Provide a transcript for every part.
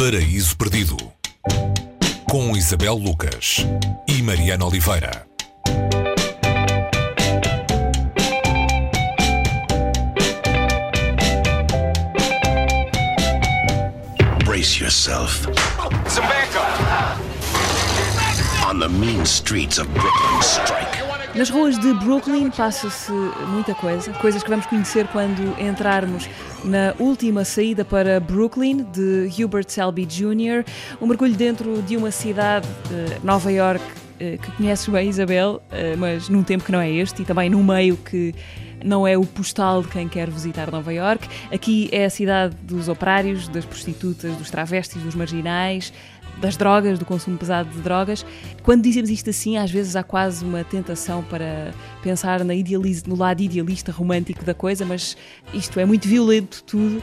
Paraíso Perdido com Isabel Lucas e Mariana Oliveira. Brace yourself. Some backup. On the mean streets of Brooklyn, strike. Nas ruas de Brooklyn passa-se muita coisa, coisas que vamos conhecer quando entrarmos na última saída para Brooklyn de Hubert Selby Jr., um mergulho dentro de uma cidade, eh, Nova York, eh, que conheces bem, Isabel, eh, mas num tempo que não é este e também num meio que não é o postal de quem quer visitar Nova York. Aqui é a cidade dos operários, das prostitutas, dos travestis, dos marginais, das drogas, do consumo pesado de drogas. Quando dizemos isto assim, às vezes há quase uma tentação para pensar na no lado idealista, romântico da coisa, mas isto é muito violento tudo.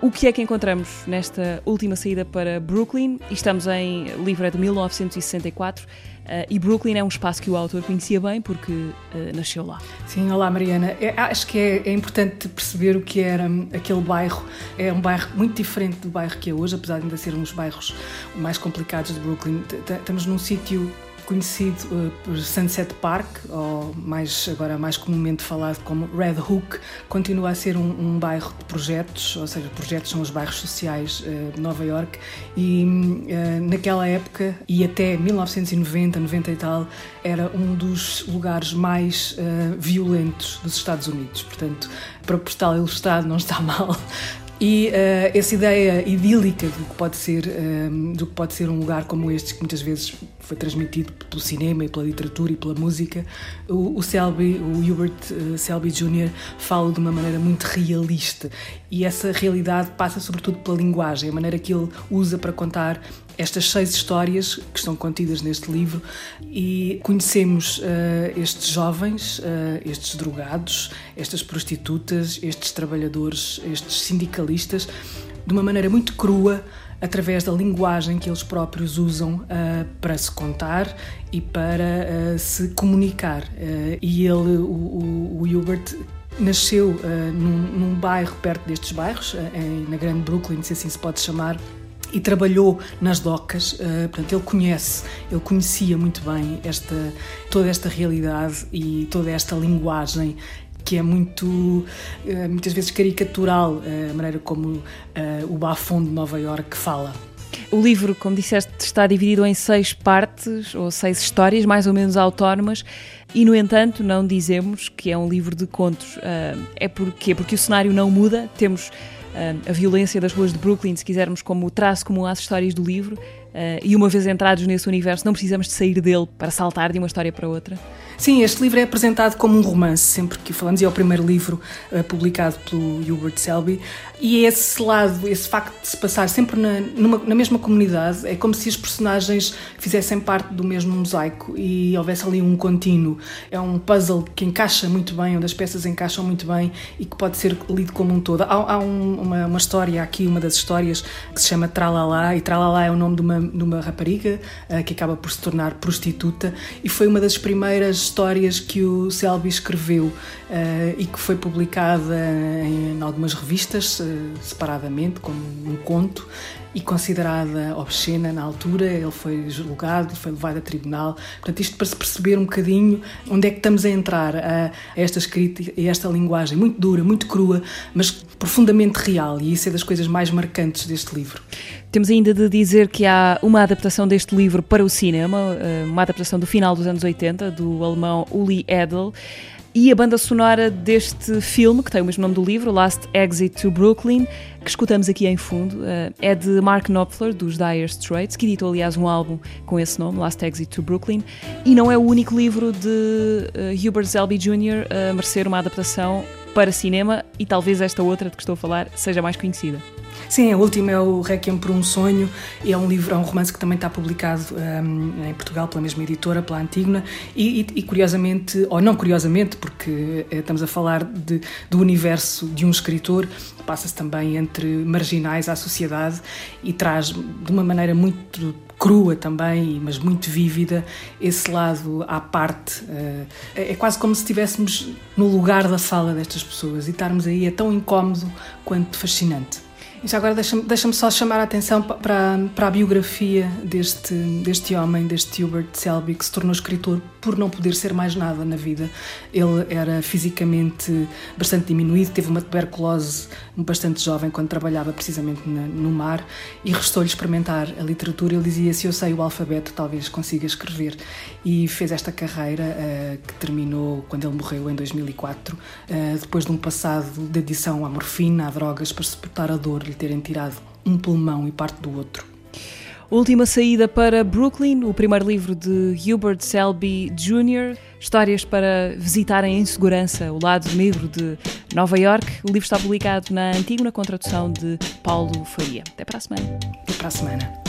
O que é que encontramos nesta última saída para Brooklyn? Estamos em livro de 1964 Uh, e Brooklyn é um espaço que o autor conhecia bem porque uh, nasceu lá. Sim, olá Mariana. É, acho que é, é, importante perceber o que era aquele bairro. É um bairro muito diferente do bairro que é hoje, apesar de ainda ser um dos bairros mais complicados de Brooklyn. Estamos num sítio conhecido uh, por Sunset Park, ou mais agora mais comumente falado como Red Hook, continua a ser um, um bairro de projetos, ou seja, projetos são os bairros sociais de Nova York, e uh, naquela época e até 1990, 90 e tal, era um dos lugares mais violentos dos Estados Unidos. Portanto, para postal ilustrado não está mal. E uh, essa ideia idílica do que pode ser um, do que pode ser um lugar como este que muitas vezes foi transmitido pelo cinema e pela literatura e pela música o, o Selby o Hubert uh, Selby Jr fala de uma maneira muito realista. E essa realidade passa sobretudo pela linguagem a maneira que ele usa para contar estas seis histórias que estão contidas neste livro e conhecemos uh, estes jovens, uh, estes drogados, estas prostitutas, estes trabalhadores, estes sindicalistas, de uma maneira muito crua, através da linguagem que eles próprios usam uh, para se contar e para se comunicar. e ele, o, o, o Hubert, nasceu num, num, bairro perto destes bairros, em, na Grande Brooklyn, se assim se pode chamar, e trabalhou nas docas, uh, portanto ele conhece, ele conhecia muito bem esta, toda esta realidade e toda esta linguagem que é muito, uh, muitas vezes caricatural, uh, a maneira como o bafão de Nova York fala. O livro, como disseste, está dividido em seis partes ou seis histórias, mais ou menos autónomas, e no entanto não dizemos que é um livro de contos. é porque porque o cenário não muda, temos a violência das ruas de Brooklyn, se quisermos, como traço comum às histórias do livro, uh, e uma vez entrados nesse universo, não precisamos de sair dele para saltar de uma história para outra. Sim, este livro é apresentado como um romance, sempre que falamos, e é o primeiro livro uh, publicado pelo Hubert Selby. E esse lado, esse facto de se passar sempre na, numa, na mesma comunidade, é como se os personagens fizessem parte do mesmo mosaico e houvesse ali um contínuo. É um puzzle que encaixa muito bem, onde as peças encaixam muito bem e que pode ser lido como um todo. Há, há um, uma, uma, história aqui, uma das histórias, que se chama Tralala, e Tralala é o nome de uma, de uma rapariga uh, que acaba por se tornar prostituta, e foi uma das primeiras histórias que o Selby escreveu uh, e que foi publicada em, em algumas revistas uh, separadamente, como um conto, e considerada obscena na altura. Ele foi julgado, foi levado a tribunal. Portanto, isto para se perceber um bocadinho onde é que estamos a entrar a, esta escrita e esta linguagem muito dura, muito crua, mas profundamente real. E isso é das coisas mais marcantes deste livro. Temos ainda de dizer que há uma adaptação deste livro para o cinema, eh, uma adaptação do final dos anos 80, do alemão Uli Edel. E a banda sonora deste filme, que tem o mesmo nome do livro, Last Exit to Brooklyn, que escutamos aqui em fundo, eh, é de Mark Knopfler, dos Dire Straits, que editou, aliás, um álbum com esse nome, Last Exit to Brooklyn, e não é o único livro de eh, Hubert Selby Jr. a merecer uma adaptação para cinema, e talvez esta outra de que estou a falar seja mais conhecida. Sim, a última é o Requiem por um Sonho, é um livro, é um romance que também está publicado um, em Portugal pela mesma editora, pela Antígona, e, e, e, curiosamente, ou não curiosamente, porque eh, estamos a falar de, do universo de um escritor, passa-se também entre marginais à sociedade e traz de uma maneira muito crua também, mas muito vívida, esse lado à parte. Eh, é quase como se estivéssemos no lugar da fala destas pessoas e estarmos aí é tão incómodo quanto fascinante. E já agora deixa-me deixa só chamar a atenção para, para a biografia deste, deste homem, deste Hubert Selby, que se tornou escritor por não poder ser mais nada na vida. Ele era fisicamente bastante diminuído, teve uma tuberculose bastante jovem quando trabalhava precisamente no mar e restou-lhe experimentar a literatura. Ele dizia: Se eu sei o alfabeto, talvez consiga escrever. E fez esta carreira uh, que terminou quando ele morreu em 2004, uh, eh, depois de um passado de adição à morfina, a drogas, para suportar a dor lhe terem tirado um pulmão e parte do outro. Última saída para Brooklyn, o primeiro livro de Hubert Selby Jr., Histórias para visitarem em segurança o lado negro de Nova York. O livro está publicado na Antígona, com tradução de Paulo Faria. Até para a semana. Até para a semana.